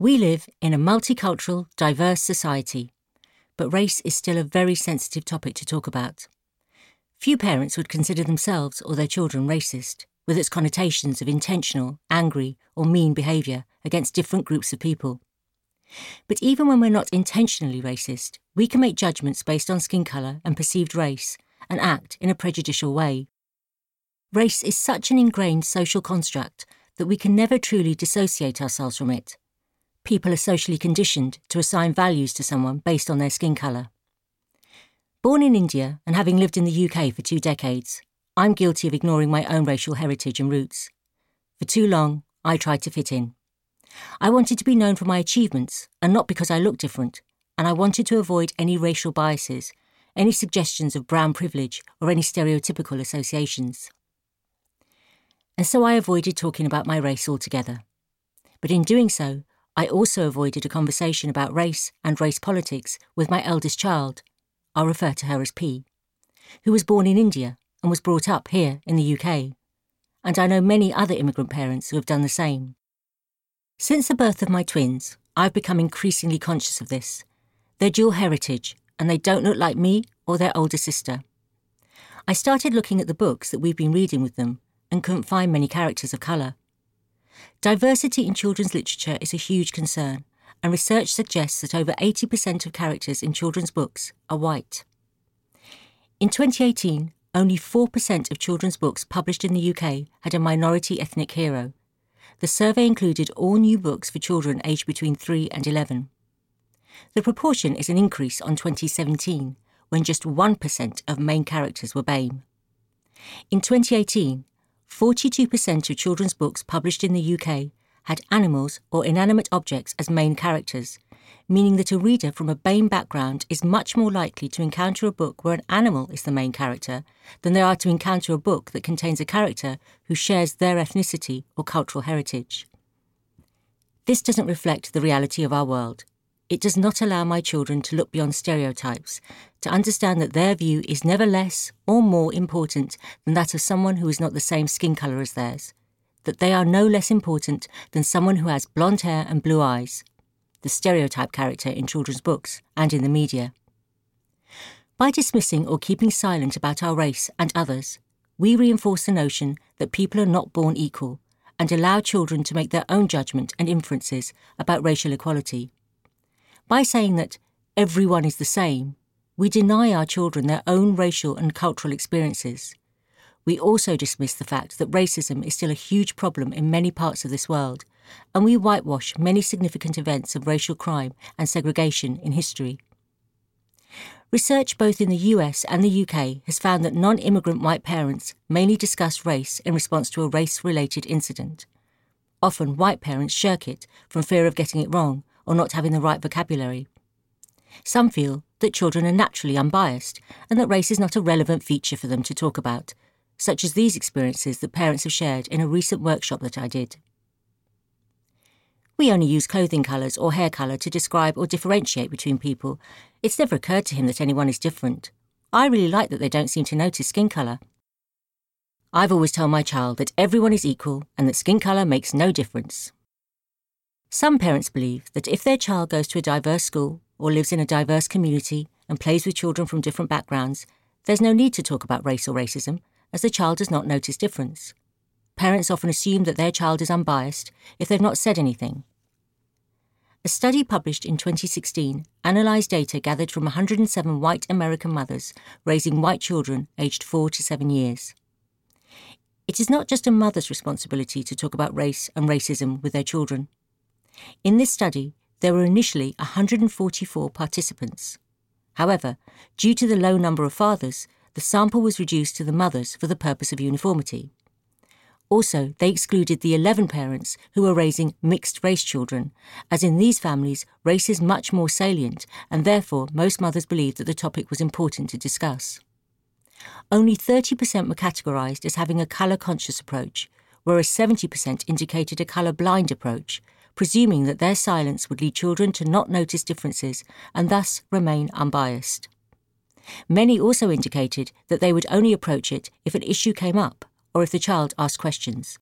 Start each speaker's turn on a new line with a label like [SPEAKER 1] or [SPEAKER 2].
[SPEAKER 1] We live in a multicultural, diverse society, but race is still a very sensitive topic to talk about. Few parents would consider themselves or their children racist, with its connotations of intentional, angry, or mean behaviour against different groups of people. But even when we're not intentionally racist, we can make judgments based on skin colour and perceived race and act in a prejudicial way. Race is such an ingrained social construct that we can never truly dissociate ourselves from it. People are socially conditioned to assign values to someone based on their skin colour. Born in India and having lived in the UK for two decades, I'm guilty of ignoring my own racial heritage and roots. For too long, I tried to fit in. I wanted to be known for my achievements and not because I looked different, and I wanted to avoid any racial biases, any suggestions of brown privilege, or any stereotypical associations. And so I avoided talking about my race altogether. But in doing so, I also avoided a conversation about race and race politics with my eldest child, I'll refer to her as P, who was born in India and was brought up here in the UK. And I know many other immigrant parents who have done the same. Since the birth of my twins, I've become increasingly conscious of this. They're dual heritage, and they don't look like me or their older sister. I started looking at the books that we've been reading with them and couldn't find many characters of colour. Diversity in children's literature is a huge concern, and research suggests that over 80% of characters in children's books are white. In 2018, only 4% of children's books published in the UK had a minority ethnic hero. The survey included all new books for children aged between 3 and 11. The proportion is an increase on 2017, when just 1% of main characters were BAME. In 2018, 42% of children's books published in the UK had animals or inanimate objects as main characters, meaning that a reader from a BAME background is much more likely to encounter a book where an animal is the main character than they are to encounter a book that contains a character who shares their ethnicity or cultural heritage. This doesn't reflect the reality of our world. It does not allow my children to look beyond stereotypes, to understand that their view is never less or more important than that of someone who is not the same skin colour as theirs, that they are no less important than someone who has blonde hair and blue eyes, the stereotype character in children's books and in the media. By dismissing or keeping silent about our race and others, we reinforce the notion that people are not born equal and allow children to make their own judgment and inferences about racial equality. By saying that everyone is the same, we deny our children their own racial and cultural experiences we also dismiss the fact that racism is still a huge problem in many parts of this world, and we whitewash many significant events of racial crime and segregation in history. Research both in the US and the UK has found that non immigrant white parents mainly discuss race in response to a race related incident. Often, white parents shirk it from fear of getting it wrong or not having the right vocabulary. Some feel that children are naturally unbiased and that race is not a relevant feature for them to talk about, such as these experiences that parents have shared in a recent workshop that I did. We only use clothing colours or hair colour to describe or differentiate between people. It's never occurred to him that anyone is different. I really like that they don't seem to notice skin colour. I've always told my child that everyone is equal and that skin colour makes no difference. Some parents believe that if their child goes to a diverse school or lives in a diverse community and plays with children from different backgrounds, there's no need to talk about race or racism as the child does not notice difference. Parents often assume that their child is unbiased if they've not said anything. A study published in 2016 analysed data gathered from 107 white American mothers raising white children aged 4 to 7 years. It is not just a mother's responsibility to talk about race and racism with their children. In this study, there were initially 144 participants. However, due to the low number of fathers, the sample was reduced to the mothers for the purpose of uniformity. Also, they excluded the 11 parents who were raising mixed race children, as in these families, race is much more salient, and therefore most mothers believed that the topic was important to discuss. Only 30% were categorised as having a colour conscious approach, whereas 70% indicated a colour blind approach, presuming that their silence would lead children to not notice differences and thus remain unbiased. Many also indicated that they would only approach it if an issue came up or if the child asked questions.